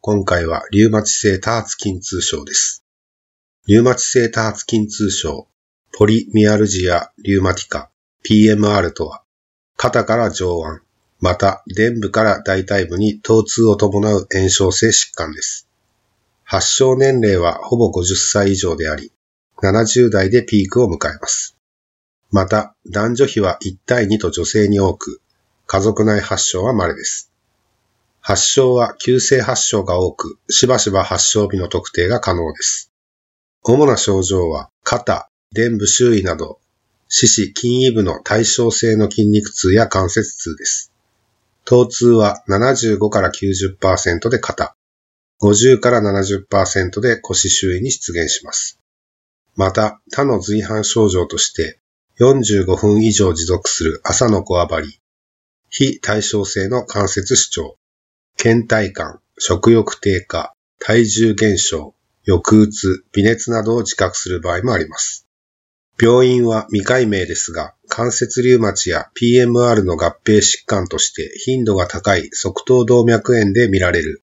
今回は、リュウマチ性多発筋痛症です。リュウマチ性多発筋痛症、ポリミアルジア・リュウマティカ、PMR とは、肩から上腕、また、臀部から大腿部に疼痛を伴う炎症性疾患です。発症年齢はほぼ50歳以上であり、70代でピークを迎えます。また、男女比は1対2と女性に多く、家族内発症は稀です。発症は急性発症が多く、しばしば発症日の特定が可能です。主な症状は、肩、臀部周囲など、四肢筋位部の対称性の筋肉痛や関節痛です。疼痛は75から90%で肩、50から70%で腰周囲に出現します。また、他の随伴症状として、45分以上持続する朝のこわばり、非対称性の関節主張、倦怠感、食欲低下、体重減少、抑うつ、微熱などを自覚する場合もあります。病院は未解明ですが、関節リウマチや PMR の合併疾患として頻度が高い側頭動脈炎で見られる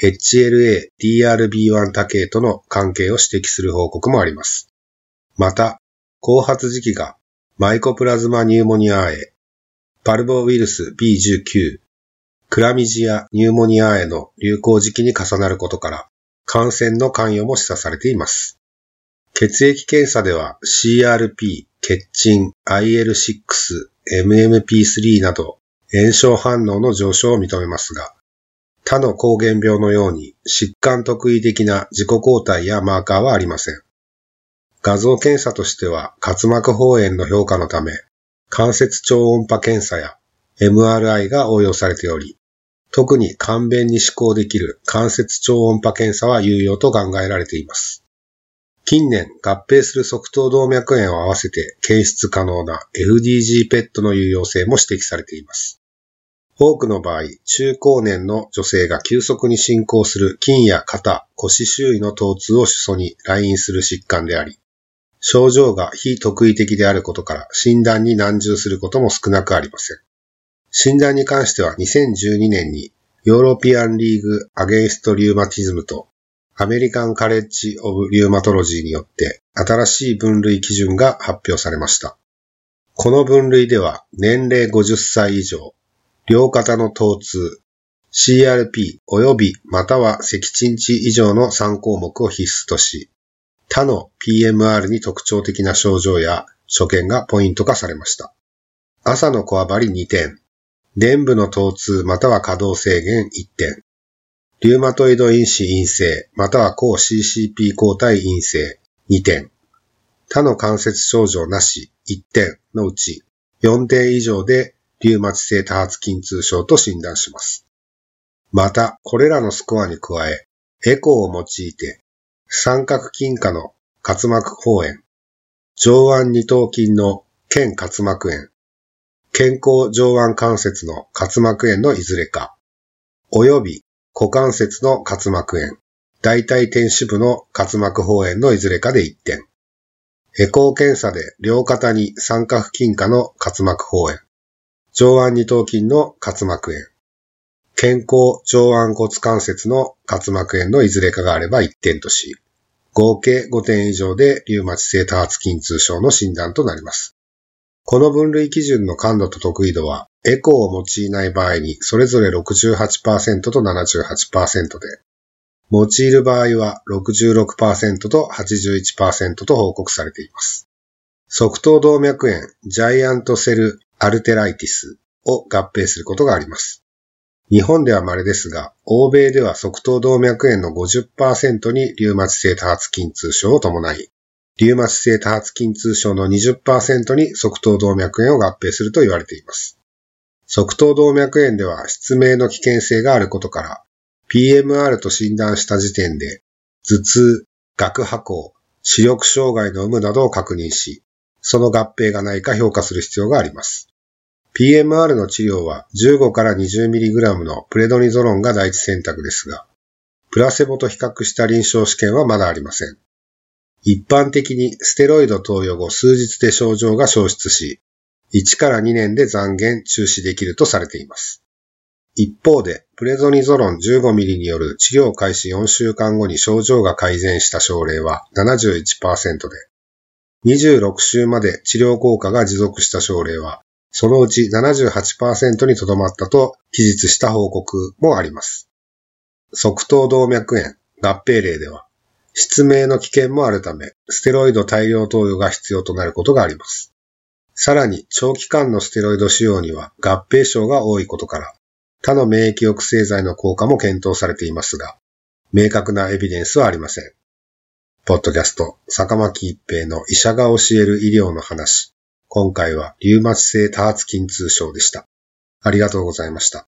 HLA-DRB1 多系との関係を指摘する報告もあります。また、後発時期がマイコプラズマニューモニアへ、パルボウイルス B19、クラミジア・ニューモニアへの流行時期に重なることから、感染の関与も示唆されています。血液検査では CRP、血鎮、IL6、MMP3 など炎症反応の上昇を認めますが、他の抗原病のように疾患特異的な自己抗体やマーカーはありません。画像検査としては滑膜包炎の評価のため、関節超音波検査や MRI が応用されており、特に簡便に施行できる関節超音波検査は有用と考えられています。近年合併する側頭動脈炎を合わせて検出可能な FDG ペットの有用性も指摘されています。多くの場合、中高年の女性が急速に進行する筋や肩、腰周囲の疼痛を主訴に来院する疾患であり、症状が非特異的であることから診断に難渋することも少なくありません。診断に関しては2012年に European League Against Rheumatism と American College of Rheumatology によって新しい分類基準が発表されました。この分類では年齢50歳以上、両肩の疼痛、CRP 及びまたは赤鎮値以上の3項目を必須とし、他の PMR に特徴的な症状や所見がポイント化されました。朝のこわばり2点、臀部の疼痛または可動制限1点、リューマトイド因子陰性または抗 CCP 抗体陰性2点、他の関節症状なし1点のうち4点以上でリュウマチ性多発筋痛症と診断します。また、これらのスコアに加え、エコーを用いて三角筋下の滑膜包炎、上腕二頭筋の腱滑膜炎、健康上腕関節の滑膜炎のいずれか、及び股関節の滑膜炎、大腿天使部の滑膜包炎のいずれかで1点。エコー検査で両肩に三角筋下の滑膜包炎、上腕二頭筋の滑膜炎、健康上腕骨関節の滑膜炎のいずれかがあれば1点とし、合計5点以上でリウマチ性多発筋痛症の診断となります。この分類基準の感度と得意度は、エコーを用いない場合にそれぞれ68%と78%で、用いる場合は66%と81%と報告されています。側頭動脈炎、ジャイアントセルアルテライティスを合併することがあります。日本では稀ですが、欧米では側頭動脈炎の50%にリウマチ性多発筋痛症を伴い、リウマチ性多発筋痛症の20%に側頭動脈炎を合併すると言われています。側頭動脈炎では失明の危険性があることから、PMR と診断した時点で、頭痛、学破行、視力障害の有無などを確認し、その合併がないか評価する必要があります。PMR の治療は15から 20mg のプレドニゾロンが第一選択ですが、プラセボと比較した臨床試験はまだありません。一般的にステロイド投与後数日で症状が消失し、1から2年で残減中止できるとされています。一方で、プレゾニゾロン 15ml による治療開始4週間後に症状が改善した症例は71%で、26週まで治療効果が持続した症例は、そのうち78%にとどまったと記述した報告もあります。側頭動脈炎、合併例では、失明の危険もあるため、ステロイド大量投与が必要となることがあります。さらに、長期間のステロイド使用には合併症が多いことから、他の免疫抑制剤の効果も検討されていますが、明確なエビデンスはありません。ポッドキャスト、坂巻一平の医者が教える医療の話。今回は、リウマチ性多発筋痛症でした。ありがとうございました。